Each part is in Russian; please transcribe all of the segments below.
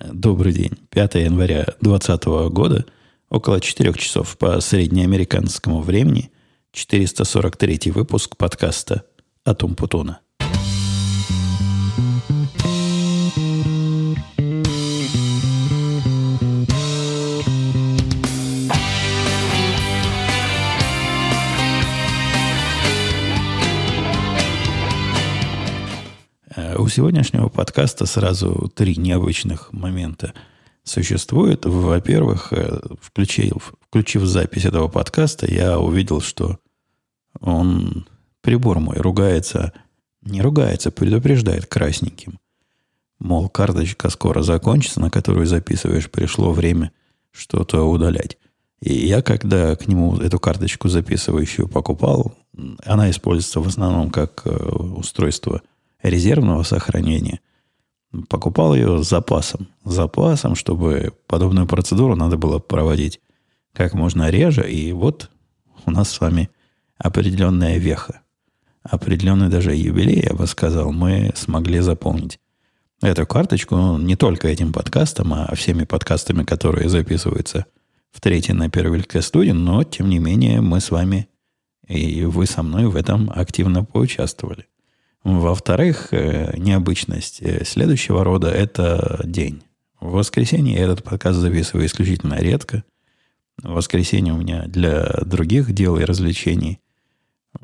Добрый день. 5 января 2020 года, около 4 часов по среднеамериканскому времени, 443 выпуск подкаста «Атум Путуна». Сегодняшнего подкаста сразу три необычных момента существует. Во-первых, э, включив, включив запись этого подкаста, я увидел, что он, прибор мой, ругается, не ругается, предупреждает красненьким. Мол, карточка скоро закончится, на которую записываешь, пришло время что-то удалять. И я, когда к нему эту карточку записывающую покупал, она используется в основном как э, устройство – резервного сохранения. Покупал ее с запасом. С запасом, чтобы подобную процедуру надо было проводить как можно реже. И вот у нас с вами определенная веха. Определенный даже юбилей, я бы сказал, мы смогли заполнить. Эту карточку не только этим подкастом, а всеми подкастами, которые записываются в третьей на первой студии, но, тем не менее, мы с вами и вы со мной в этом активно поучаствовали. Во-вторых, э, необычность э, следующего рода – это день. В воскресенье я этот подкаст записываю исключительно редко. В воскресенье у меня для других дел и развлечений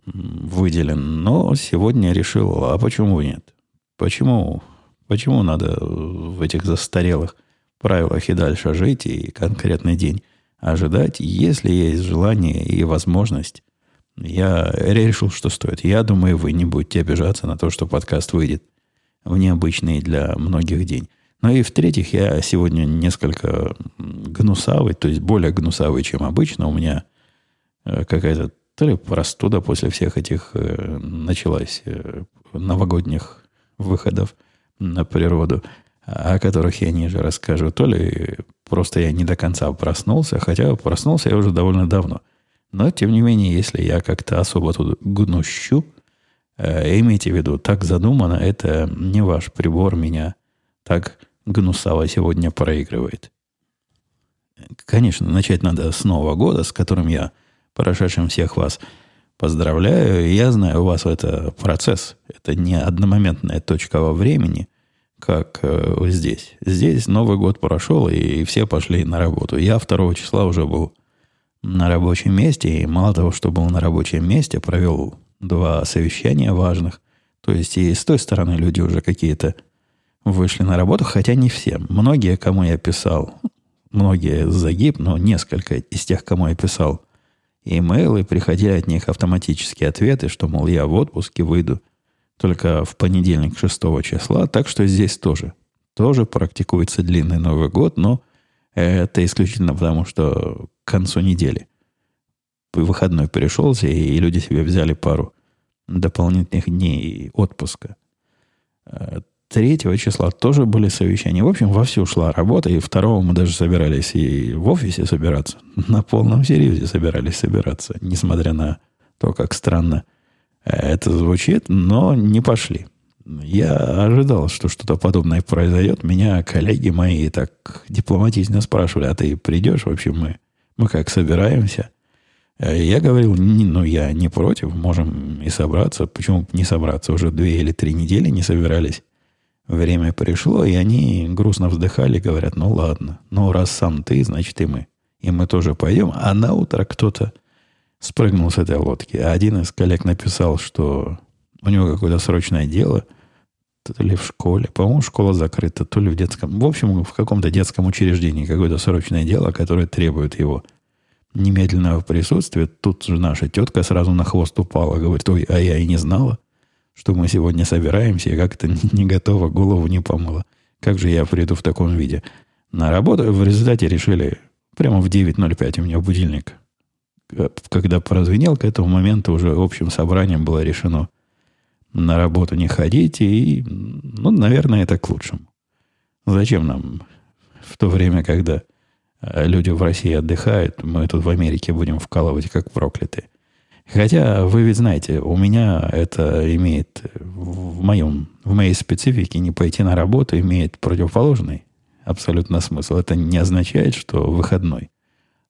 выделен. Но сегодня решил, а почему нет? Почему, почему надо в этих застарелых правилах и дальше жить, и конкретный день ожидать, если есть желание и возможность я решил, что стоит. Я думаю, вы не будете обижаться на то, что подкаст выйдет в необычный для многих день. Ну и в-третьих, я сегодня несколько гнусавый, то есть более гнусавый, чем обычно. У меня э, какая-то то ли простуда после всех этих э, началась э, новогодних выходов на природу, о которых я ниже расскажу, то ли просто я не до конца проснулся, хотя проснулся я уже довольно давно – но, тем не менее, если я как-то особо тут гнущу, э, имейте в виду, так задумано, это не ваш прибор меня так гнусаво сегодня проигрывает. Конечно, начать надо с Нового года, с которым я прошедшим всех вас поздравляю. Я знаю, у вас это процесс. Это не одномоментная точка во времени, как э, здесь. Здесь Новый год прошел, и все пошли на работу. Я 2 числа уже был на рабочем месте. И мало того, что был на рабочем месте, провел два совещания важных. То есть и с той стороны люди уже какие-то вышли на работу, хотя не все. Многие, кому я писал, многие загиб, но несколько из тех, кому я писал имейлы, приходили от них автоматические ответы, что, мол, я в отпуске выйду только в понедельник 6 числа, так что здесь тоже. Тоже практикуется длинный Новый год, но это исключительно потому, что к концу недели выходной перешелся, и люди себе взяли пару дополнительных дней отпуска. Э, третьего числа тоже были совещания. В общем, вовсю шла работа, и второго мы даже собирались и в офисе собираться. На полном серьезе собирались собираться, несмотря на то, как странно это звучит, но не пошли. Я ожидал, что что-то подобное произойдет. Меня коллеги мои так дипломатично спрашивали, а ты придешь? В общем, мы, мы как собираемся? Э, я говорил, ну, я не против, можем и собраться. Почему не собраться? Уже две или три недели не собирались. Время пришло, и они грустно вздыхали, говорят, ну ладно, ну раз сам ты, значит и мы. И мы тоже пойдем. А на утро кто-то спрыгнул с этой лодки. Один из коллег написал, что у него какое-то срочное дело, то ли в школе, по-моему, школа закрыта, то ли в детском, в общем, в каком-то детском учреждении какое-то срочное дело, которое требует его немедленного присутствия. Тут же наша тетка сразу на хвост упала, говорит, ой, а я и не знала, что мы сегодня собираемся, и как-то не готова, голову не помыла. Как же я приду в таком виде на работу? В результате решили прямо в 9.05 у меня будильник, э, когда прозвенел, к этому моменту уже общим собранием было решено на работу не ходить, и, ну, наверное, это к лучшему. Зачем нам в то время, когда э, люди в России отдыхают, мы тут в Америке будем вкалывать как проклятые? Хотя, вы ведь знаете, у меня это имеет в, моем, в моей специфике не пойти на работу имеет противоположный абсолютно смысл. Это не означает, что выходной.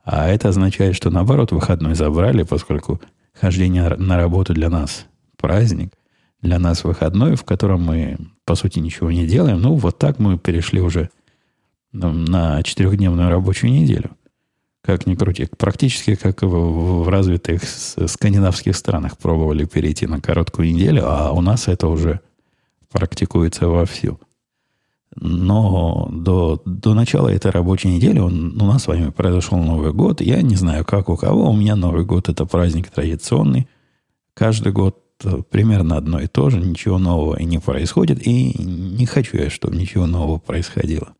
А это означает, что наоборот выходной забрали, поскольку хождение на работу для нас праздник, для нас выходной, в котором мы, по сути, ничего не делаем. Ну, вот так мы перешли уже на четырехдневную рабочую неделю. Как ни крути. Практически как в, в развитых скандинавских странах пробовали перейти на короткую неделю, а у нас это уже практикуется вовсю. Но до, до начала этой рабочей недели он, у нас с вами произошел Новый год. Я не знаю, как у кого. У меня Новый год – это праздник традиционный. Каждый год примерно одно и то же. Ничего нового и не происходит. И не хочу я, чтобы ничего нового происходило.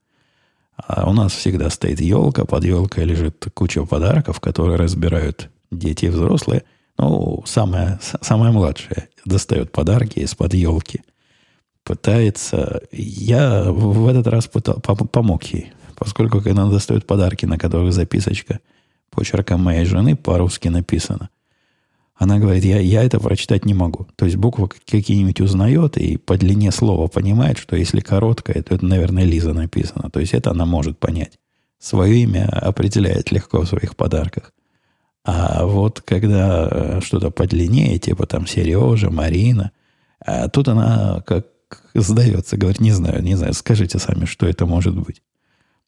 А у нас всегда стоит елка. Под елкой лежит куча подарков, которые разбирают дети и взрослые. Ну, самая, самая младшая достает подарки из-под елки – пытается... Я в этот раз пытал, помог ей. Поскольку, когда она достает подарки, на которых записочка почерком моей жены по-русски написано, она говорит, я, я это прочитать не могу. То есть буквы какие-нибудь узнает и по длине слова понимает, что если короткое, то это, наверное, Лиза написано. То есть это она может понять. Свое имя определяет легко в своих подарках. А вот когда э, что-то подлиннее, типа там Сережа, Марина, а тут она как сдается, говорит, не знаю, не знаю, скажите сами, что это может быть.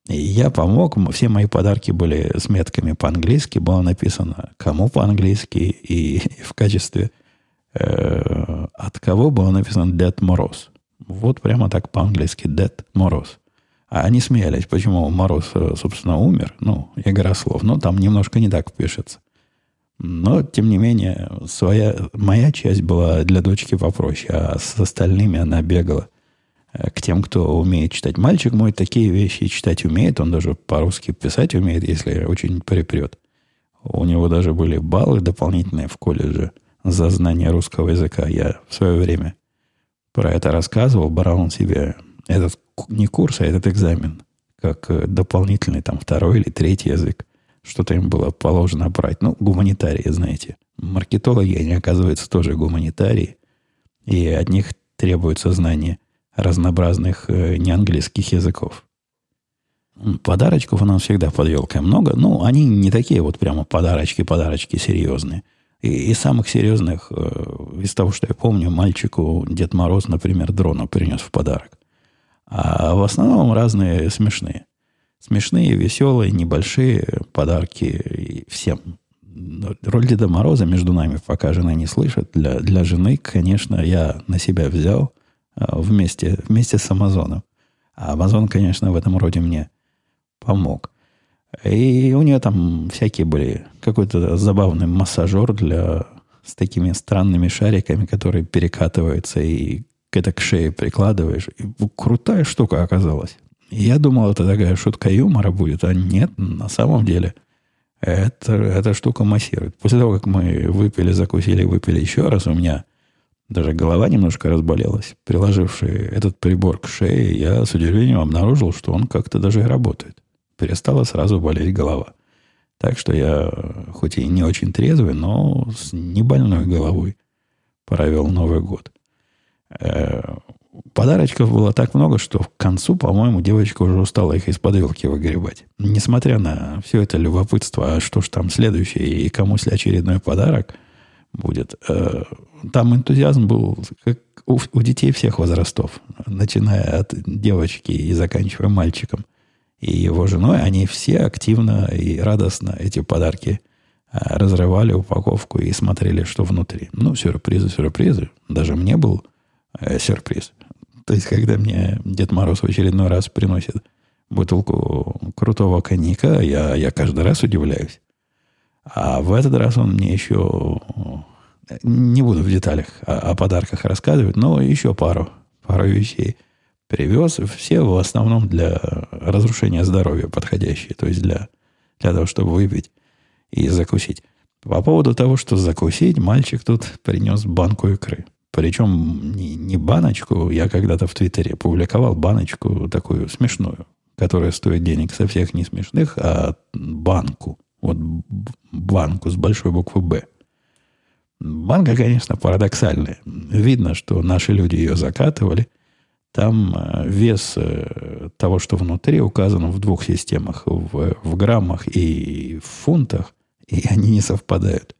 И я помог, все мои подарки были с метками по-английски, было написано, кому по-английски, и, и в качестве э, от кого было написано Дед Мороз. Вот прямо так по-английски Дед Мороз. А они смеялись, почему Мороз, э, собственно, умер. Ну, игра слов. Но там немножко не так пишется. Но, тем не менее, своя, моя часть была для дочки попроще, а с остальными она бегала к тем, кто умеет читать. Мальчик мой такие вещи читать умеет, он даже по-русски писать умеет, если очень припрет. У него даже были баллы дополнительные в колледже за знание русского языка. Я в свое время про это рассказывал, брал он себе этот не курс, а этот экзамен, как э, дополнительный там второй или третий язык что-то им было положено брать. Ну, гуманитарии, знаете. Маркетологи, они, оказывается, тоже гуманитарии. И от них требуется знание разнообразных э, неанглийских языков. Подарочков у нас всегда под елкой много. Ну, они не такие вот прямо подарочки-подарочки серьезные. И из самых серьезных, э, из того, что я помню, мальчику Дед Мороз, например, дрона принес в подарок. А в основном разные смешные. Смешные, веселые, небольшие подарки всем. Роль Деда Мороза между нами, пока жена не слышит, для, для жены, конечно, я на себя взял вместе, вместе с Амазоном. А Амазон, конечно, в этом роде мне помог. И у нее там всякие были. Какой-то забавный массажер для с такими странными шариками, которые перекатываются и это к шее прикладываешь. И крутая штука оказалась. Я думал, это такая шутка юмора будет, а нет, на самом деле это, эта штука массирует. После того, как мы выпили, закусили, выпили еще раз, у меня даже голова немножко разболелась. Приложивший этот прибор к шее, я с удивлением обнаружил, что он как-то даже и работает. Перестала сразу болеть голова. Так что я, хоть и не очень трезвый, но с небольной головой провел Новый год. Э, Подарочков было так много, что к концу, по-моему, девочка уже устала их из-под вилки выгребать. Несмотря на все это любопытство, а что ж там следующее и кому сли очередной подарок будет, э, там энтузиазм был как у, у детей всех возрастов, начиная от девочки и заканчивая мальчиком и его женой, они все активно и радостно эти подарки э, разрывали упаковку и смотрели, что внутри. Ну, сюрпризы, сюрпризы. Даже мне был э, сюрприз. То есть, когда мне Дед Мороз в очередной раз приносит бутылку крутого коньяка, я, я каждый раз удивляюсь. А в этот раз он мне еще... Не буду в деталях о, о подарках рассказывать, но еще пару, пару вещей привез. Все в основном для разрушения здоровья подходящие. То есть для, для того, чтобы выпить и закусить. По поводу того, что закусить, мальчик тут принес банку икры. Причем не, не баночку, я когда-то в Твиттере публиковал баночку такую смешную, которая стоит денег со всех не смешных, а банку. Вот банку с большой буквы «Б». Банка, конечно, парадоксальная. Видно, что наши люди ее закатывали. Там э, вес э, того, что внутри, указан в двух системах, в, в граммах и в фунтах, и они не совпадают.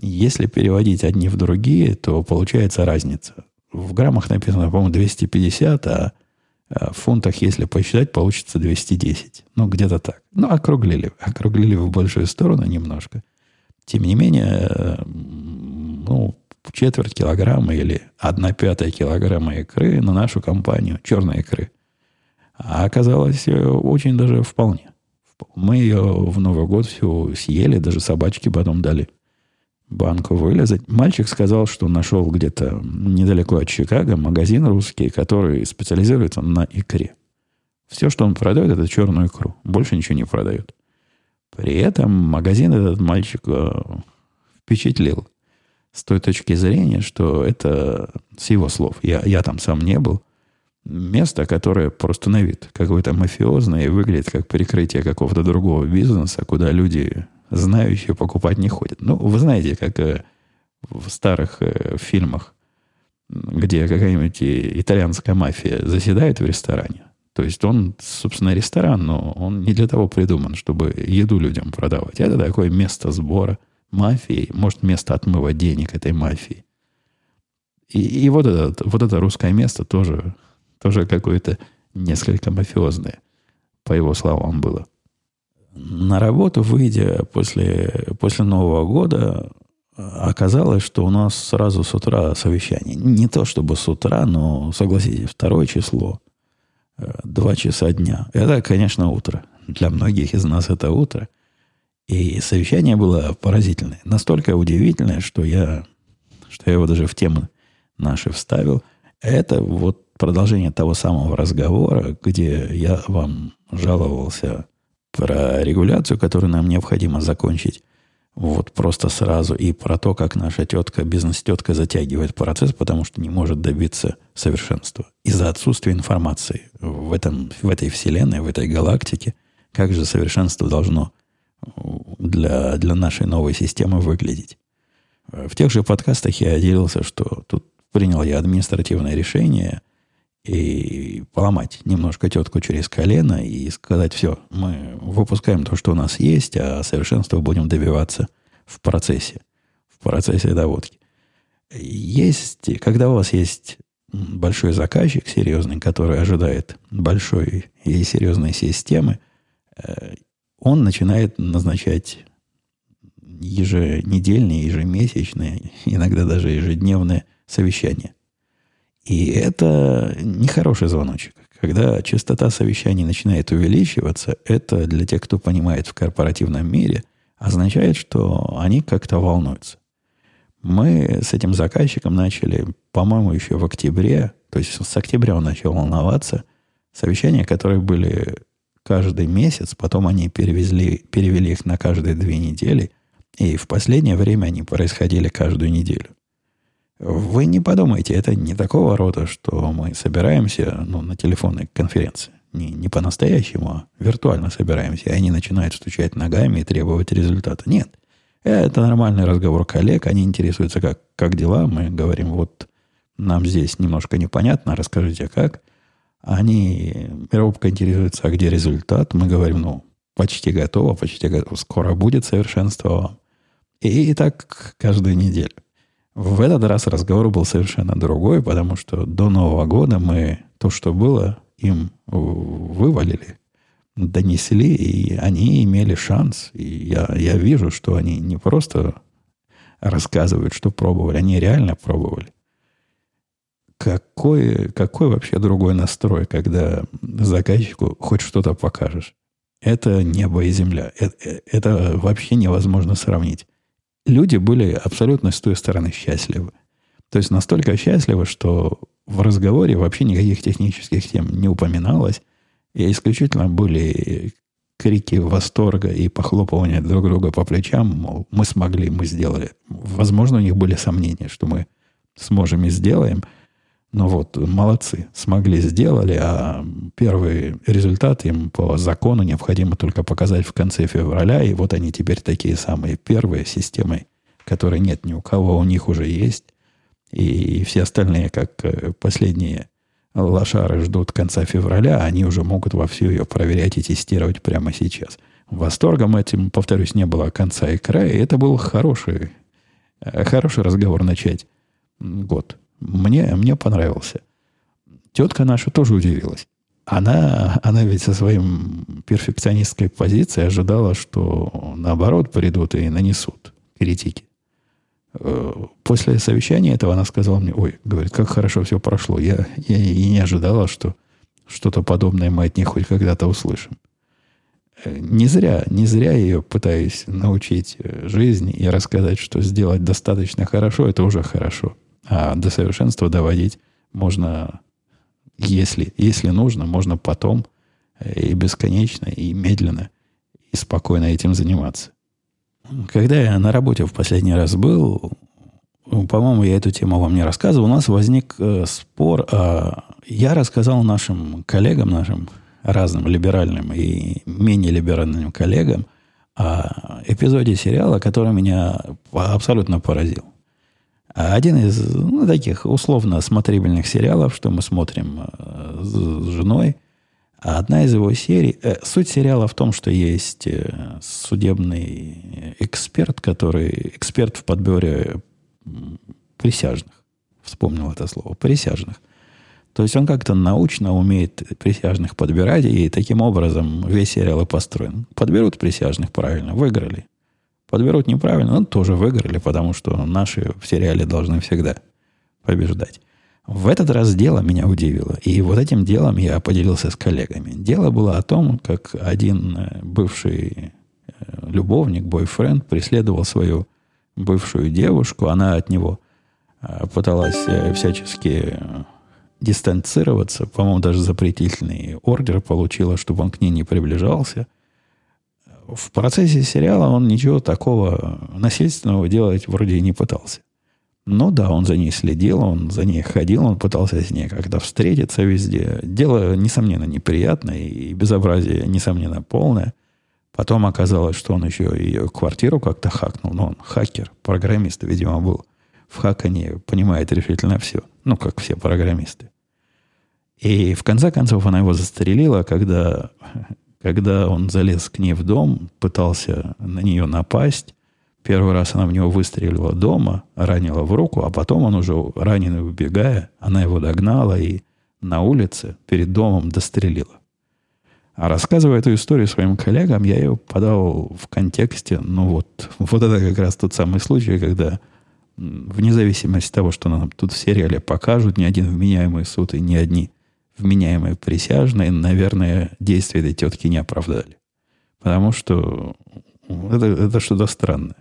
Если переводить одни в другие, то получается разница. В граммах написано, по-моему, 250, а, а в фунтах, если посчитать, получится 210. Ну, где-то так. Ну, округлили. Округлили в большую сторону немножко. Тем не менее, э, ну, четверть килограмма или одна пятая килограмма икры на нашу компанию, черной икры. А оказалось э, очень даже вполне. Мы ее в Новый год всю съели, даже собачки потом дали банку вылезать. Мальчик сказал, что нашел где-то недалеко от Чикаго магазин русский, который специализируется на икре. Все, что он продает, это черную икру. Больше ничего не продает. При этом магазин этот мальчик э, впечатлил с той точки зрения, что это с его слов. Я, я там сам не был. Место, которое просто на вид какое-то мафиозное и выглядит как прикрытие какого-то другого бизнеса, куда люди, знающие, покупать не ходят. Ну, вы знаете, как э, в старых э, фильмах, где какая-нибудь итальянская мафия заседает в ресторане. То есть он, собственно, ресторан, но он не для того придуман, чтобы еду людям продавать. Это такое место сбора мафии, может, место отмыва денег этой мафии. И, и вот, это, вот это русское место тоже, тоже какое-то несколько мафиозное, по его словам, было. На работу, выйдя после, после Нового года, оказалось, что у нас сразу с утра совещание. Не то чтобы с утра, но, согласитесь, второе число, э, два часа дня. Это, конечно, утро. Для многих из нас это утро. И совещание было поразительное. Настолько удивительное, что я, что я его даже в тему наши вставил. Это вот продолжение того самого разговора, где я вам жаловался про регуляцию, которую нам необходимо закончить вот просто сразу, и про то, как наша тетка, бизнес-тетка затягивает процесс, потому что не может добиться совершенства. Из-за отсутствия информации в, этом, в этой вселенной, в этой галактике, как же совершенство должно для, для нашей новой системы выглядеть. В тех же подкастах я делился, что тут принял я административное решение и поломать немножко тетку через колено и сказать, все, мы выпускаем то, что у нас есть, а совершенство будем добиваться в процессе, в процессе доводки. Есть, когда у вас есть большой заказчик серьезный, который ожидает большой и серьезной системы, э, он начинает назначать еженедельные, ежемесячные, иногда даже ежедневные совещания. И это нехороший звоночек. Когда частота совещаний начинает увеличиваться, это для тех, кто понимает в корпоративном мире, означает, что они как-то волнуются. Мы с этим заказчиком начали, по-моему, еще в октябре, то есть с октября он начал волноваться. Совещания, которые были каждый месяц, потом они перевезли, перевели их на каждые две недели, и в последнее время они происходили каждую неделю. Вы не подумайте, это не такого рода, что мы собираемся ну, на телефонной конференции. Не, не по-настоящему, а виртуально собираемся, и они начинают стучать ногами и требовать результата. Нет. Это нормальный разговор коллег, они интересуются, как, как дела. Мы говорим, вот нам здесь немножко непонятно, расскажите, как. Они, робко интересуются, а где результат. Мы говорим, ну, почти готово, почти готово, скоро будет совершенство. И, и так каждую неделю. В этот раз разговор был совершенно другой, потому что до Нового года мы то, что было, им вывалили, донесли, и они имели шанс. И я, я вижу, что они не просто рассказывают, что пробовали, они реально пробовали какой, какой вообще другой настрой, когда заказчику хоть что-то покажешь? Это небо и земля. Это, э, это вообще невозможно сравнить. Люди были абсолютно с той стороны счастливы. То есть настолько счастливы, что в разговоре вообще никаких технических тем не упоминалось. И исключительно были крики восторга и похлопывания друг друга по плечам, мол, мы смогли, мы сделали. Возможно, у них были сомнения, что мы сможем и сделаем – ну вот, молодцы, смогли, сделали, а первый результат им по закону необходимо только показать в конце февраля, и вот они теперь такие самые первые системы, которой нет ни у кого, у них уже есть, и все остальные, как э, последние лошары ждут конца февраля, они уже могут вовсю ее проверять и тестировать прямо сейчас. Восторгом этим, повторюсь, не было конца и края. И это был хороший, э, хороший разговор начать год. Мне, мне понравился. Тетка наша тоже удивилась. Она, она ведь со своим перфекционистской позицией ожидала, что наоборот придут и нанесут критики. Э, после совещания этого она сказала мне, ой, говорит, как хорошо все прошло. Я, я и не ожидала, что что-то подобное мы от них хоть когда-то услышим. Э, не зря, не зря я ее пытаюсь научить э, жизни и рассказать, что сделать достаточно хорошо, это уже хорошо. А до совершенства доводить можно, если, если нужно, можно потом и бесконечно, и медленно, и спокойно этим заниматься. Когда я на работе в последний раз был, по-моему, я эту тему вам не рассказывал, у нас возник э, спор. Э, я рассказал нашим коллегам, нашим разным либеральным и менее либеральным коллегам о эпизоде сериала, который меня абсолютно поразил. Один из ну, таких условно смотрибельных сериалов, что мы смотрим э, с женой – а одна из его серий... Э, суть сериала в том, что есть э, судебный эксперт, который... Эксперт в подборе присяжных. Вспомнил это слово. Присяжных. То есть он как-то научно умеет присяжных подбирать, и таким образом весь сериал и построен. Подберут присяжных правильно, выиграли. Подберут неправильно, ну, тоже выиграли, потому что наши в сериале должны всегда побеждать. В этот раз дело меня удивило. И вот этим делом я поделился с коллегами. Дело было о том, как один э, бывший э, любовник, бойфренд, преследовал свою бывшую девушку. Она от него э, пыталась всячески дистанцироваться. По-моему, даже запретительный ордер получила, чтобы он к ней не приближался. В процессе сериала он ничего такого насильственного делать вроде и не пытался. Ну да, он за ней следил, он за ней ходил, он пытался с ней как-то встретиться везде. Дело, несомненно, неприятное и безобразие, несомненно, полное. Потом оказалось, что он еще ее квартиру как-то хакнул. Но он хакер, программист, видимо, был. В хакании понимает решительно все. Ну, как все программисты. И в конце концов она его застрелила, когда, когда он залез к ней в дом, пытался на нее напасть. Первый раз она в него выстрелила дома, ранила в руку, а потом он уже раненый убегая, она его догнала и на улице перед домом дострелила. А рассказывая эту историю своим коллегам, я ее подал в контексте, ну вот, вот это как раз тот самый случай, когда вне зависимости от того, что нам тут в сериале покажут, ни один вменяемый суд и ни одни вменяемые присяжные, наверное, действия этой тетки не оправдали. Потому что это, это что-то странное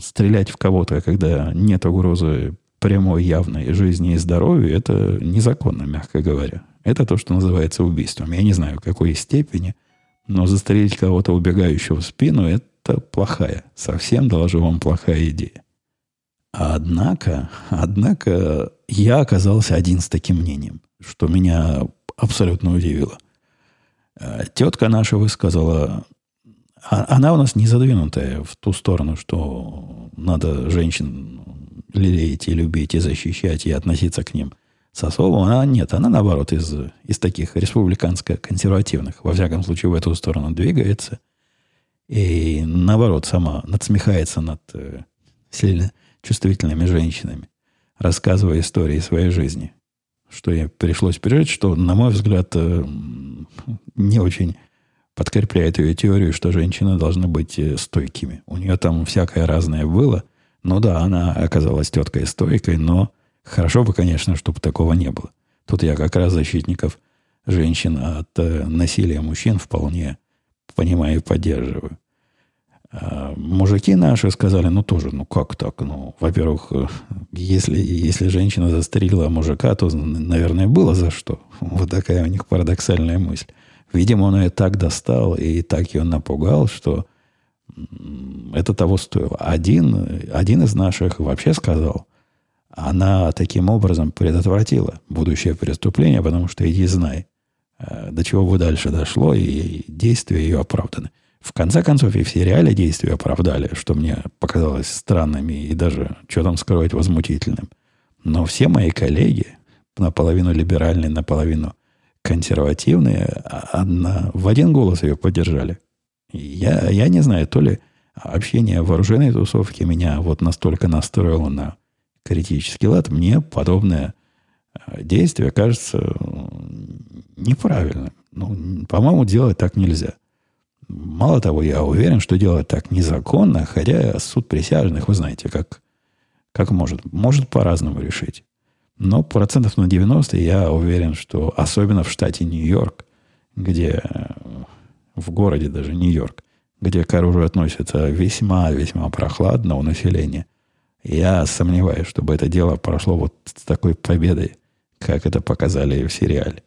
стрелять в кого-то, когда нет угрозы прямой, явной жизни и здоровью, это незаконно, мягко говоря. Это то, что называется убийством. Я не знаю, какой степени, но застрелить кого-то, убегающего в спину, это плохая, совсем, доложу вам, плохая идея. Однако, однако, я оказался один с таким мнением, что меня абсолютно удивило. Э, тетка наша высказала а, она у нас не задвинутая в ту сторону, что надо женщин лелеять и любить, и защищать, и относиться к ним с особым. Она нет, она наоборот из, из таких республиканско-консервативных, во всяком случае, в эту сторону двигается. И наоборот, сама надсмехается над э, сильно чувствительными женщинами, рассказывая истории своей жизни. Что ей пришлось пережить, что, на мой взгляд, э, не очень подкрепляет ее теорию, что женщины должны быть э, стойкими. У нее там всякое разное было. Ну да, она оказалась теткой стойкой, но хорошо бы, конечно, чтобы такого не было. Тут я как раз защитников женщин от э, насилия мужчин вполне понимаю и поддерживаю. Мужики наши сказали, ну тоже, ну как так? Ну, во-первых, э, если, если женщина застрелила мужика, то, наверное, было за что. Вот такая у них парадоксальная мысль. Видимо, он ее так достал и так ее напугал, что это того стоило. Один, один из наших вообще сказал, она таким образом предотвратила будущее преступление, потому что иди знай, э, до чего бы дальше дошло, и действия ее оправданы. В конце концов, и в сериале действия оправдали, что мне показалось странным и даже, что там скрывать, возмутительным. Но все мои коллеги, наполовину либеральные, наполовину консервативные, одна, в один голос ее поддержали. Я, я не знаю, то ли общение вооруженной тусовке меня вот настолько настроило на критический лад, мне подобное э, действие кажется неправильным. Ну, по-моему, делать так нельзя. Мало того, я уверен, что делать так незаконно, хотя суд присяжных, вы знаете, как, как может. Может по-разному решить. Но процентов на 90 я уверен, что особенно в штате Нью-Йорк, где в городе даже Нью-Йорк, где к оружию относятся весьма-весьма прохладно у населения, я сомневаюсь, чтобы это дело прошло вот с такой победой, как это показали в сериале.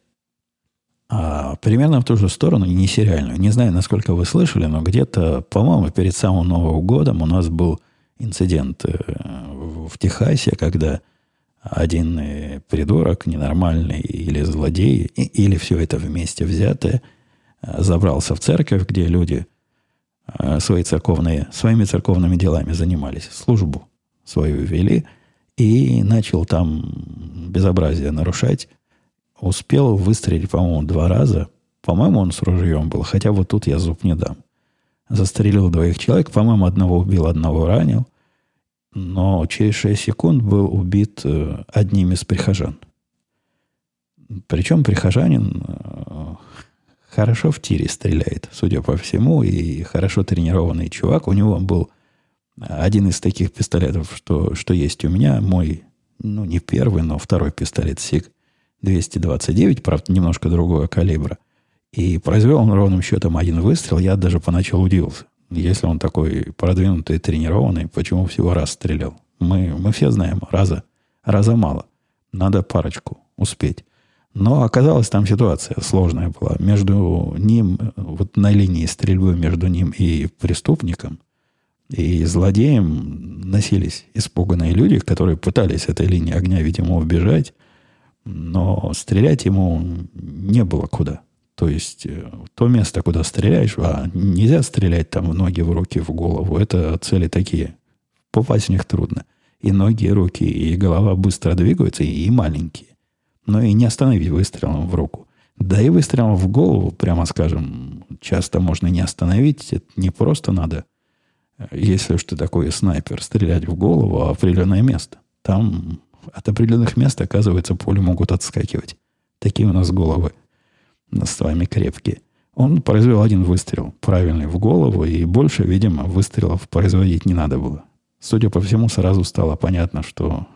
А примерно в ту же сторону, не сериальную. Не знаю, насколько вы слышали, но где-то, по-моему, перед самым Новым годом у нас был инцидент э, в Техасе, когда один э, придурок, ненормальный или злодей, или все это вместе взятое, э, забрался в церковь, где люди свои церковные, своими церковными делами занимались, службу свою вели, и начал там безобразие нарушать, успел выстрелить, по-моему, два раза. По-моему, он с ружьем был, хотя вот тут я зуб не дам. Застрелил двоих человек, по-моему, одного убил, одного ранил. Но через 6 секунд был убит э, одним из прихожан. Причем прихожанин э, хорошо в тире стреляет, судя по всему, и хорошо тренированный чувак. У него был один из таких пистолетов, что, что есть у меня, мой, ну, не первый, но второй пистолет СИГ 229, правда, немножко другого калибра. И произвел он ровным счетом один выстрел. Я даже поначалу удивился. Если он такой продвинутый, тренированный, почему всего раз стрелял? Мы, мы все знаем, раза, раза мало. Надо парочку успеть. Но оказалось, там ситуация сложная была. Между ним, вот на линии стрельбы между ним и преступником, и злодеем носились испуганные люди, которые пытались этой линии огня, видимо, убежать. Но стрелять ему не было куда. То есть э, то место, куда стреляешь, а нельзя стрелять там в ноги, в руки, в голову. Это цели такие. Попасть в них трудно. И ноги, и руки, и голова быстро двигаются, и, и маленькие. Но и не остановить выстрелом в руку. Да и выстрелом в голову, прямо скажем, часто можно не остановить. Это не просто надо, э, если уж ты такой снайпер, стрелять в голову, а определенное место. Там от определенных мест, оказывается, пули могут отскакивать. Такие у нас головы с вами крепкие. Он произвел один выстрел, правильный, в голову, и больше, видимо, выстрелов производить не надо было. Судя по всему, сразу стало понятно, что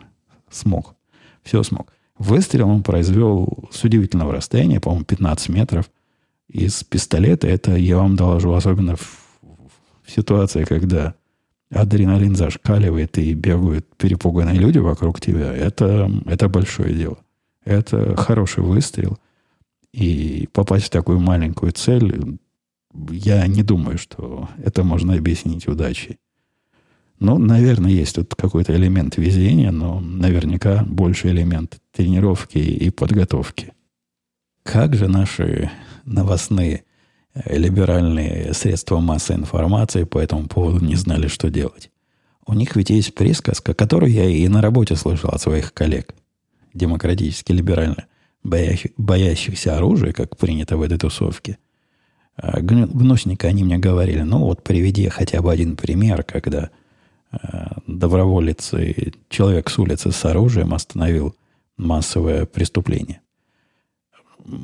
смог. Все смог. Выстрел он произвел с удивительного расстояния, по-моему, 15 метров. Из пистолета это, я вам доложу, особенно в, в ситуации, когда адреналин зашкаливает и бегают перепуганные люди вокруг тебя, это, это большое дело. Это хороший выстрел. И попасть в такую маленькую цель, я не думаю, что это можно объяснить удачей. Ну, наверное, есть тут какой-то элемент везения, но наверняка больше элемент тренировки и подготовки. Как же наши новостные либеральные средства массовой информации по этому поводу не знали, что делать. У них ведь есть присказка, которую я и на работе слышал от своих коллег, демократически либерально, боящих, боящихся оружия, как принято в этой тусовке. А гнусненько они мне говорили, ну вот приведи хотя бы один пример, когда э, доброволец и человек с улицы с оружием остановил массовое преступление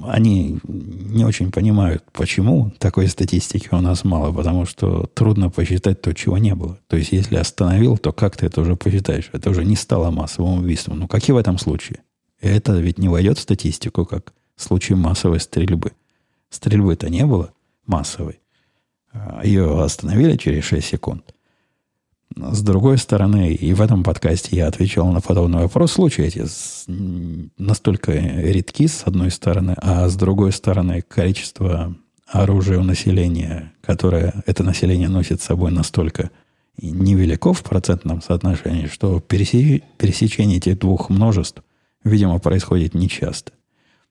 они не очень понимают, почему такой статистики у нас мало, потому что трудно посчитать то, чего не было. То есть, если остановил, то как ты это уже посчитаешь? Это уже не стало массовым убийством. Ну, как и в этом случае. Это ведь не войдет в статистику, как случай массовой стрельбы. Стрельбы-то не было массовой. А Ее остановили через 6 секунд. С другой стороны, и в этом подкасте я отвечал на подобный вопрос. Случаи эти настолько редки, с одной стороны, а с другой стороны, количество оружия у населения, которое это население носит с собой настолько невелико в процентном соотношении, что пересечение этих двух множеств, видимо, происходит нечасто.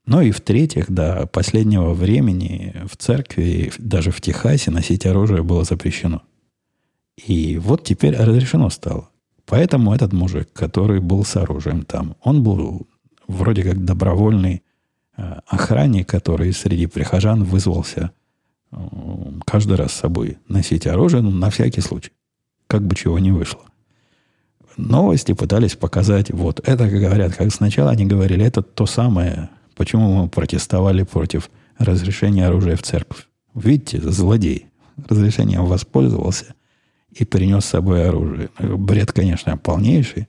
Ну и в-третьих, до последнего времени в церкви, даже в Техасе, носить оружие было запрещено. И вот теперь разрешено стало. Поэтому этот мужик, который был с оружием там, он был вроде как добровольный э, охранник, который среди прихожан вызвался каждый раз с собой носить оружие, ну, на всякий случай, как бы чего не вышло. Новости пытались показать, вот это, как говорят, как сначала они говорили, это то самое, почему мы протестовали против разрешения оружия в церковь. Видите, злодей. Разрешением воспользовался и принес с собой оружие. Бред, конечно, полнейший.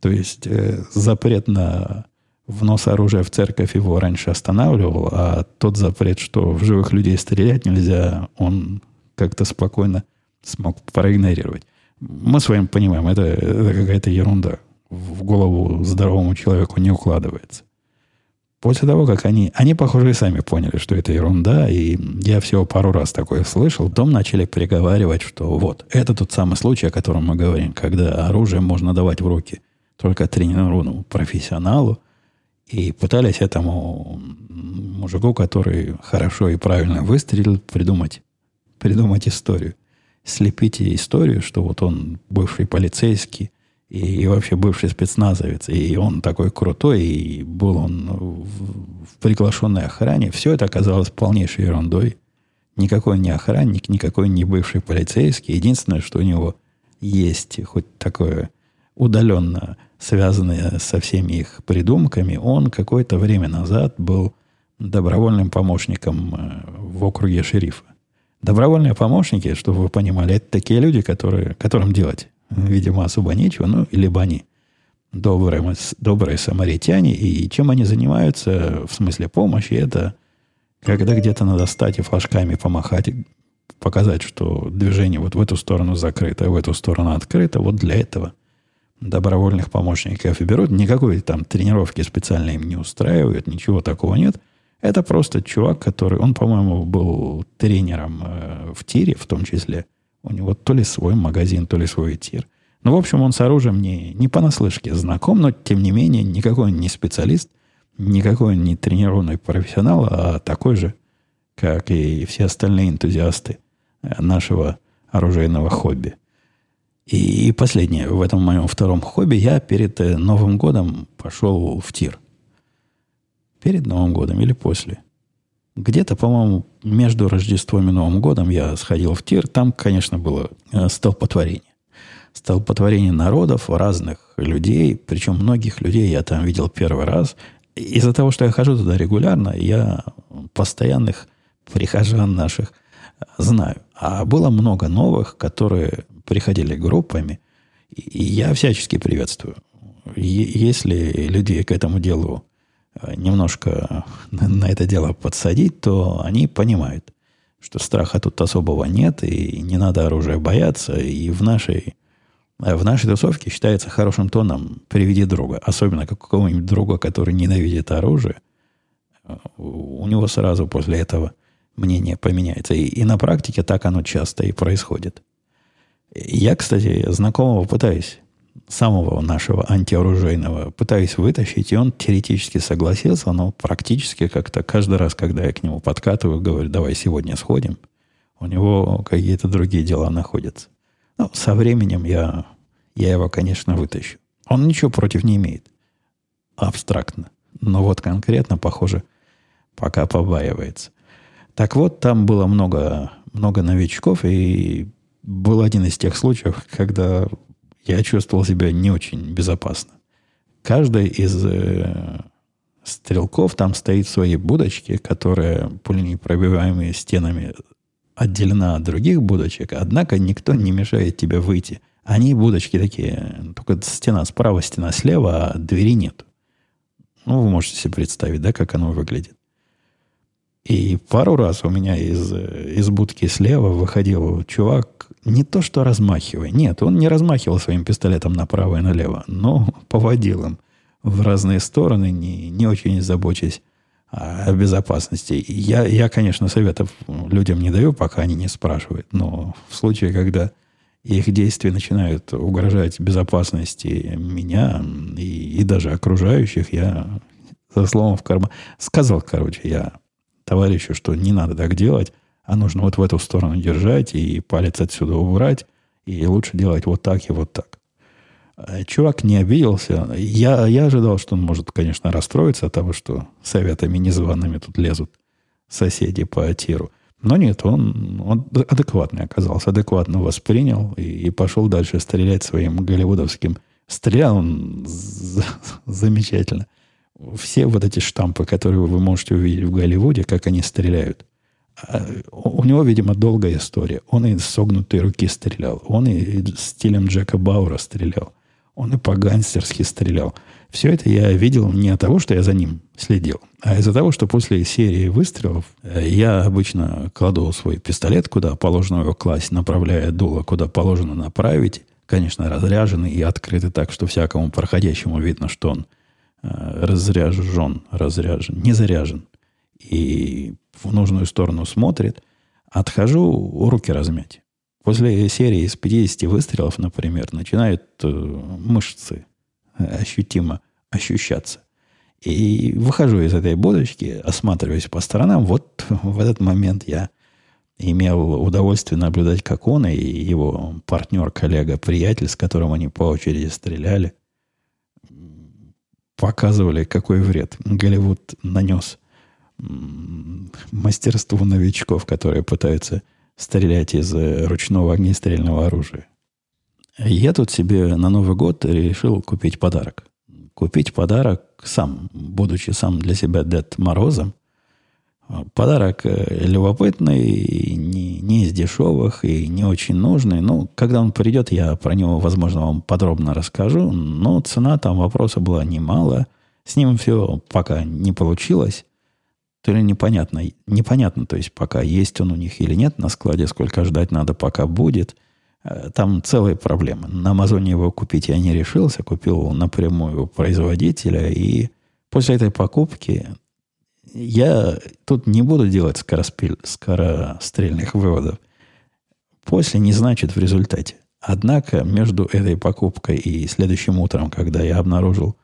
То есть э, запрет на внос оружия в церковь его раньше останавливал, а тот запрет, что в живых людей стрелять нельзя, он как-то спокойно смог проигнорировать. Мы с вами понимаем, это, это какая-то ерунда. В голову здоровому человеку не укладывается. После того, как они... Они, похоже, и сами поняли, что это ерунда, и я всего пару раз такое слышал. Потом начали приговаривать, что вот, это тот самый случай, о котором мы говорим, когда оружие можно давать в руки только тренированному профессионалу, и пытались этому мужику, который хорошо и правильно выстрелил, придумать, придумать историю. Слепите историю, что вот он бывший полицейский, и, и вообще бывший спецназовец, и он такой крутой, и был он в, в приглашенной охране. Все это оказалось полнейшей ерундой. Никакой не охранник, никакой не бывший полицейский. Единственное, что у него есть хоть такое удаленно связанное со всеми их придумками, он какое-то время назад был добровольным помощником э, в округе шерифа. Добровольные помощники, чтобы вы понимали, это такие люди, которые, которым делать видимо, особо нечего, ну, либо они добрые, добрые самаритяне, и чем они занимаются, в смысле помощи, это когда где-то надо стать и флажками помахать, показать, что движение вот в эту сторону закрыто, а в эту сторону открыто, вот для этого добровольных помощников и берут. Никакой там тренировки специально им не устраивают, ничего такого нет. Это просто чувак, который, он, по-моему, был тренером э, в тире в том числе. У него то ли свой магазин, то ли свой тир. Ну, в общем, он с оружием не, не понаслышке знаком, но, тем не менее, никакой он не специалист, никакой он не тренированный профессионал, а такой же, как и все остальные энтузиасты э, нашего оружейного хобби. И последнее, в этом моем втором хобби, я перед э, Новым годом пошел в тир. Перед Новым годом или после. Где-то, по-моему, между Рождеством и Новым годом я сходил в тир. Там, конечно, было э, столпотворение. Столпотворение народов, разных людей. Причем многих людей я там видел первый раз. Из-за того, что я хожу туда регулярно, я постоянных прихожан наших знаю. А было много новых, которые приходили группами. И я всячески приветствую. Если людей к этому делу Э, немножко на это дело подсадить, то они понимают, что страха тут особого нет, и не надо оружия бояться. И в нашей, э, в нашей тусовке считается хорошим тоном «приведи друга». Особенно какого-нибудь друга, который ненавидит оружие. Э, у него сразу после этого мнение поменяется. И, и на практике так оно часто и происходит. Я, кстати, знакомого пытаюсь самого нашего антиоружейного пытаюсь вытащить, и он теоретически согласился, но практически как-то каждый раз, когда я к нему подкатываю, говорю, давай сегодня сходим, у него какие-то другие дела находятся. Ну, со временем я, я его, конечно, вытащу. Он ничего против не имеет. Абстрактно. Но вот конкретно, похоже, пока побаивается. Так вот, там было много, много новичков, и был один из тех случаев, когда я чувствовал себя не очень безопасно. Каждый из э, стрелков там стоит в своей будочке, которая пуленепробиваемыми стенами отделена от других будочек, однако никто не мешает тебе выйти. Они будочки такие, только стена справа, стена слева, а двери нет. Ну, вы можете себе представить, да, как оно выглядит. И пару раз у меня из, из будки слева выходил чувак не то что размахивая. Нет, он не размахивал своим пистолетом направо и налево, но поводил им в разные стороны, не, не очень забочась о безопасности. Я, я, конечно, советов людям не даю, пока они не спрашивают. Но в случае, когда их действия начинают угрожать безопасности меня и, и даже окружающих, я за словом в карман сказал, короче, я товарищу, что не надо так делать, а нужно вот в эту сторону держать и палец отсюда убрать, и лучше делать вот так и вот так. Э, чувак не обиделся. Я, я ожидал, что он может, конечно, расстроиться от того, что советами незваными тут лезут соседи по тиру. Но нет, он, он адекватный оказался, адекватно воспринял и, и пошел дальше стрелять своим голливудовским. Стрелял он замечательно. Все вот эти штампы, которые вы можете увидеть в Голливуде, как они стреляют. А, у него, видимо, долгая история. Он и с согнутой руки стрелял. Он и стилем Джека Баура стрелял. Он и по-гангстерски стрелял. Все это я видел не от того, что я за ним следил, а из-за того, что после серии выстрелов э, я обычно кладу свой пистолет, куда положено его класть, направляя дуло, куда положено направить. Конечно, разряженный и открытый так, что всякому проходящему видно, что он разряжен, разряжен, не заряжен. И в нужную сторону смотрит. Отхожу руки размять. После серии из 50 выстрелов, например, начинают э, мышцы ощутимо ощущаться. И выхожу из этой будочки, осматриваюсь по сторонам. Вот в этот момент я имел удовольствие наблюдать, как он и его партнер, коллега, приятель, с которым они по очереди стреляли, показывали, какой вред Голливуд нанес мастерству новичков, которые пытаются стрелять из э, ручного огнестрельного оружия. Я тут себе на Новый год решил купить подарок. Купить подарок сам, будучи сам для себя Дед Морозом. Подарок э, любопытный, не, не из дешевых и не очень нужный. Ну, когда он придет, я про него, возможно, вам подробно расскажу. Но цена там вопроса была немало. С ним все пока не получилось то ли непонятно. Непонятно, то есть пока есть он у них или нет на складе, сколько ждать надо, пока будет. Э, там целые проблемы. На Амазоне его купить я не решился, купил напрямую у производителя, и после этой покупки я тут не буду делать скороспель, скорострельных выводов. После не значит в результате. Однако между этой покупкой и следующим утром, когда я обнаружил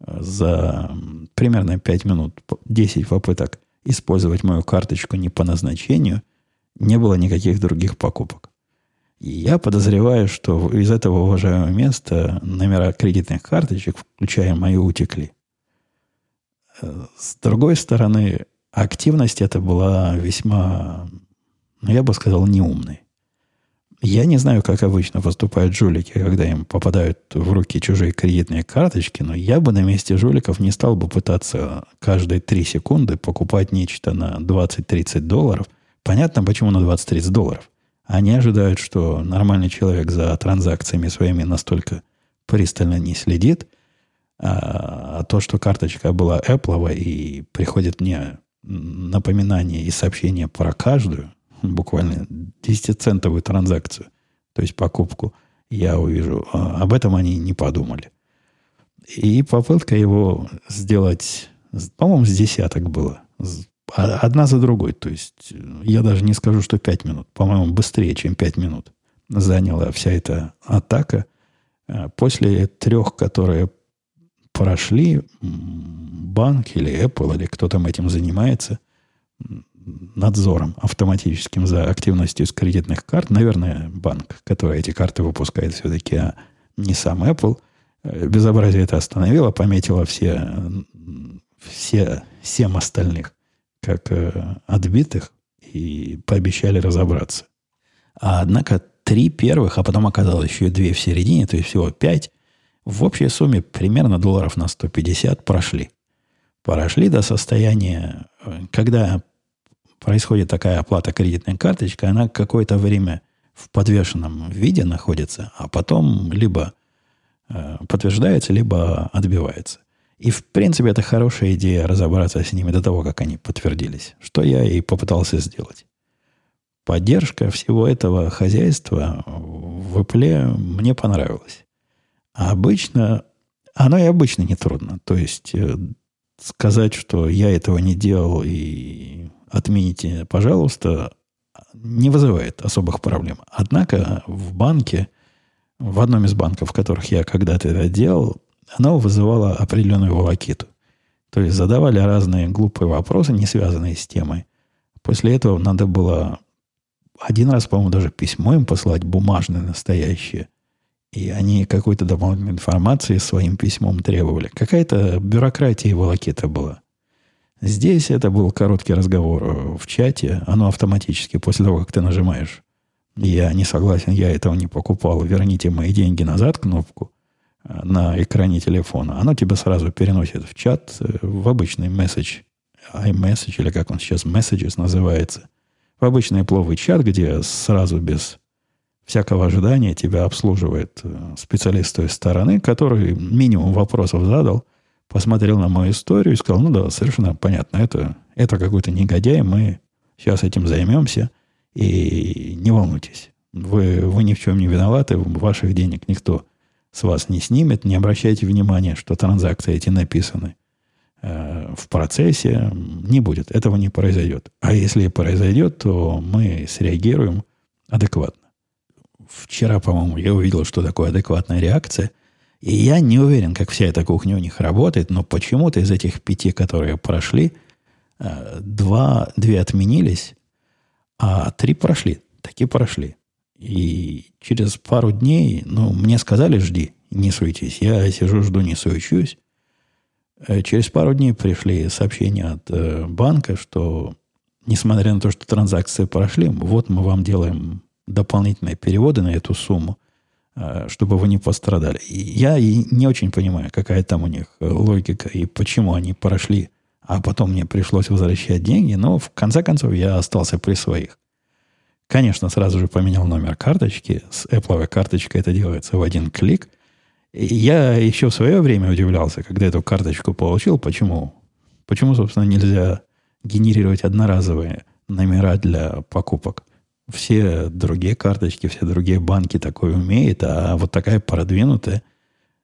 за примерно 5 минут, 10 попыток использовать мою карточку не по назначению, не было никаких других покупок. И я подозреваю, что из этого уважаемого места номера кредитных карточек, включая мою, утекли. С другой стороны, активность эта была весьма, ну, я бы сказал, неумной. Я не знаю, как обычно поступают жулики, когда им попадают в руки чужие кредитные карточки, но я бы на месте жуликов не стал бы пытаться каждые 3 секунды покупать нечто на 20-30 долларов. Понятно, почему на 20-30 долларов. Они ожидают, что нормальный человек за транзакциями своими настолько пристально не следит, а, то, что карточка была Apple и приходит мне напоминание и сообщение про каждую, буквально 10-центовую транзакцию, то есть покупку, я увижу. А об этом они не подумали. И попытка его сделать, по-моему, с десяток было. А, одна за другой. То есть я даже не скажу, что 5 минут. По-моему, быстрее, чем 5 минут заняла вся эта атака. А после трех, которые прошли, банк или Apple, или кто там этим занимается, надзором автоматическим за активностью из кредитных карт, наверное, банк, который эти карты выпускает все-таки, а не сам Apple, э, безобразие это остановило, пометило все, все семь остальных как э, отбитых и пообещали разобраться. А однако три первых, а потом оказалось еще две в середине, то есть всего пять, в общей сумме примерно долларов на 150 прошли. Прошли до состояния, э, когда происходит такая оплата кредитной карточкой, она какое-то время в подвешенном виде находится, а потом либо э, подтверждается, либо отбивается. И, в принципе, это хорошая идея разобраться с ними до того, как они подтвердились, что я и попытался сделать. Поддержка всего этого хозяйства в Apple мне понравилась. А обычно, оно и обычно нетрудно. То есть э, сказать, что я этого не делал и отмените, пожалуйста, не вызывает особых проблем. Однако в банке, в одном из банков, в которых я когда-то это делал, оно вызывало определенную волокиту. То есть задавали разные глупые вопросы, не связанные с темой. После этого надо было один раз, по-моему, даже письмо им послать, бумажное, настоящее. И они какой-то дополнительной информации своим письмом требовали. Какая-то бюрократия и волокита была. Здесь это был короткий разговор в чате. Оно автоматически, после того, как ты нажимаешь «Я не согласен, я этого не покупал, верните мои деньги назад» кнопку э, на экране телефона, оно тебя сразу переносит в чат, э, в обычный месседж, iMessage, или как он сейчас, Messages называется, в обычный пловый чат, где сразу без всякого ожидания тебя обслуживает э, специалист той стороны, который минимум вопросов задал, посмотрел на мою историю и сказал, ну да, совершенно понятно, это, это какой-то негодяй, мы сейчас этим займемся, и не волнуйтесь, вы, вы ни в чем не виноваты, ваших денег никто с вас не снимет, не обращайте внимания, что транзакции эти написаны э, в процессе, не будет, этого не произойдет. А если произойдет, то мы среагируем адекватно вчера, по-моему, я увидел, что такое адекватная реакция. И я не уверен, как вся эта кухня у них работает, но почему-то из этих пяти, которые прошли, э, два, две отменились, а три прошли. Таки прошли. И через пару дней, ну, мне сказали, жди, не суетись. Я сижу, жду, не суечусь. Э, через пару дней пришли сообщения от э, банка, что несмотря на то, что транзакции прошли, вот мы вам делаем дополнительные переводы на эту сумму, э, чтобы вы не пострадали. Я и не очень понимаю, какая там у них э, логика и почему они прошли, а потом мне пришлось возвращать деньги, но в конце концов я остался при своих. Конечно, сразу же поменял номер карточки. С Apple карточкой это делается в один клик. Я еще в свое время удивлялся, когда эту карточку получил, почему, почему собственно, нельзя генерировать одноразовые номера для покупок – все другие карточки, все другие банки такое умеют, а вот такая продвинутая,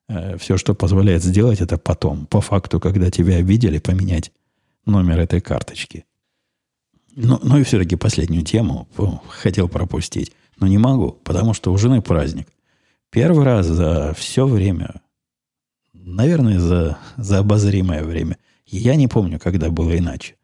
э, все, что позволяет сделать, это потом, по факту, когда тебя обидели, поменять номер этой карточки. Но, ну и все-таки последнюю тему хотел пропустить. Но не могу, потому что у жены праздник. Первый раз за все время, наверное, за, за обозримое время, я не помню, когда было иначе.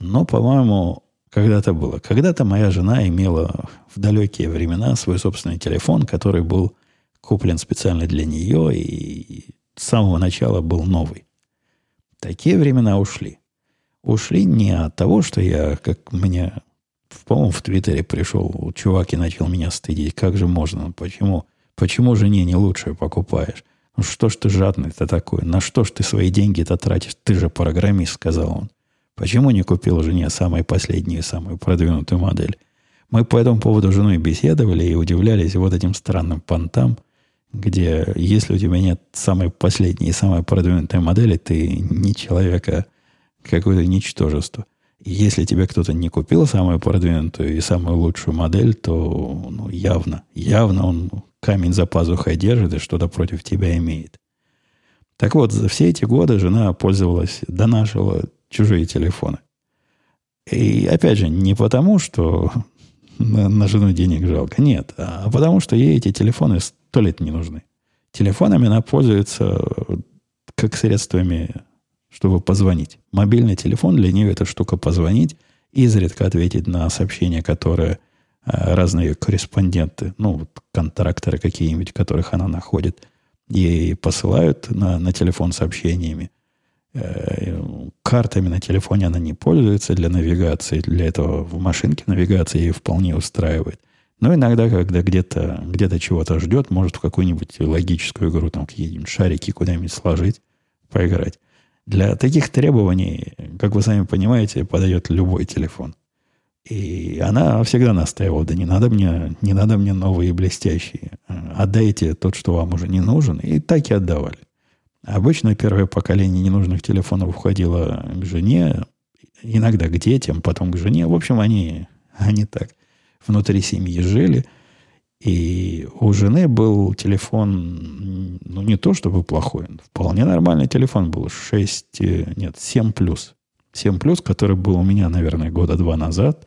Но, по-моему, когда-то было. Когда-то моя жена имела в далекие времена свой собственный телефон, который был куплен специально для нее и с самого начала был новый. Такие времена ушли. Ушли не от того, что я, как мне, по-моему, в Твиттере пришел чувак и начал меня стыдить. Как же можно? Почему? Почему жене не лучшее покупаешь? Ну что ж ты жадный-то такой? На что ж ты свои деньги-то тратишь? Ты же программист, сказал он. Почему не купил жене самую последнюю, самую продвинутую модель? Мы по этому поводу с женой беседовали и удивлялись вот этим странным понтам, где если у тебя нет самой последней и самой продвинутой модели, ты не человека, а какое-то ничтожество. Если тебе кто-то не купил самую продвинутую и самую лучшую модель, то ну, явно, явно он камень за пазухой держит и что-то против тебя имеет. Так вот, за все эти годы жена пользовалась, донашила чужие телефоны. И опять же, не потому, что на, на жену денег жалко, нет, а потому что ей эти телефоны сто лет не нужны. Телефонами она пользуется как средствами, чтобы позвонить. Мобильный телефон для нее это штука позвонить, изредка ответить на сообщения, которые а, разные корреспонденты, ну, вот контракторы какие-нибудь, которых она находит, ей посылают на, на телефон сообщениями. Э, картами на телефоне она не пользуется для навигации. Для этого в машинке навигация ей вполне устраивает. Но иногда, когда где-то где чего-то ждет, может в какую-нибудь логическую игру, там какие-нибудь шарики куда-нибудь сложить, поиграть. Для таких требований, как вы сами понимаете, подает любой телефон. И она всегда настаивала, да не надо мне, не надо мне новые блестящие. Отдайте тот, что вам уже не нужен. И так и отдавали. Обычно первое поколение ненужных телефонов уходило к жене, иногда к детям, потом к жене. В общем, они, они так внутри семьи жили. И у жены был телефон, ну, не то чтобы плохой, вполне нормальный телефон был. 6, нет, 7 плюс. 7 плюс, который был у меня, наверное, года два назад.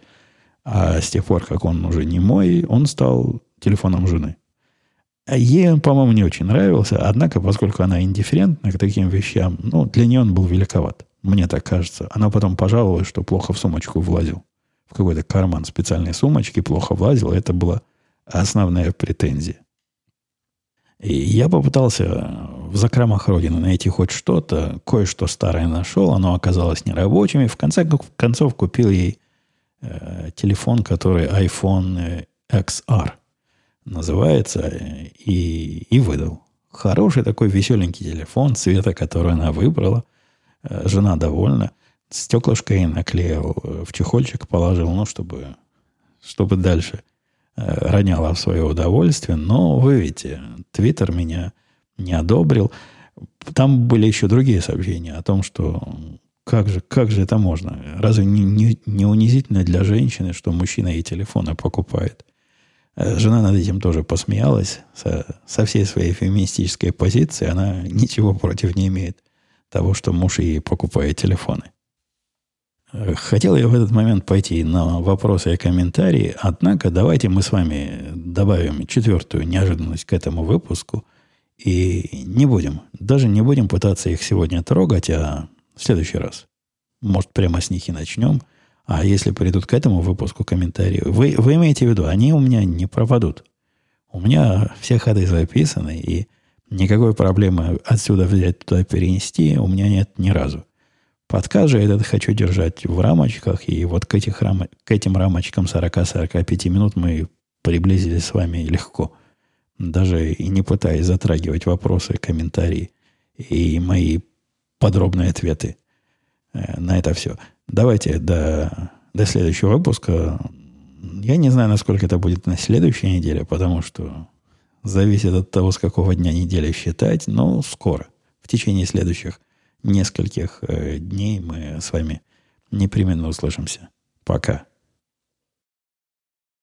А с тех пор, как он уже не мой, он стал телефоном жены. А ей он, по-моему, не очень нравился, однако, поскольку она индифферентна к таким вещам, ну, для нее он был великоват. Мне так кажется. Она потом пожаловалась, что плохо в сумочку влазил. В какой-то карман специальной сумочки плохо влазил. Это была основная претензия. И я попытался в закромах Родины найти хоть что-то, кое-что старое нашел, оно оказалось нерабочим, и в конце концов купил ей э, телефон, который iPhone XR называется, и, и выдал. Хороший такой веселенький телефон, цвета, который она выбрала. Э, жена довольна. Стеклышко ей наклеил, э, в чехольчик положил, ну, чтобы, чтобы дальше э, роняла в свое удовольствие. Но, вы видите, Твиттер меня не одобрил. Там были еще другие сообщения о том, что как же, как же это можно? Разве не, не, не унизительно для женщины, что мужчина ей телефоны покупает? Э, жена над этим тоже посмеялась. Со, со всей своей феминистической позиции она ничего против не имеет того, что муж ей покупает телефоны. Э, хотел я в этот момент пойти на вопросы и комментарии, однако давайте мы с вами добавим четвертую неожиданность к этому выпуску и не будем, даже не будем пытаться их сегодня трогать, а в следующий раз. Может, прямо с них и начнем – а если придут к этому выпуску комментарии, вы, вы имеете в виду, они у меня не пропадут. У меня все ходы записаны, и никакой проблемы отсюда взять туда перенести у меня нет ни разу. Подкаст же этот хочу держать в рамочках, и вот к, этих рам... к этим рамочкам 40-45 минут мы приблизились с вами легко. Даже и не пытаясь затрагивать вопросы, комментарии и мои подробные ответы э, на это все. Давайте до, до следующего выпуска. Я не знаю, насколько это будет на следующей неделе, потому что зависит от того, с какого дня недели считать, но скоро. В течение следующих нескольких э, дней мы с вами непременно услышимся. Пока.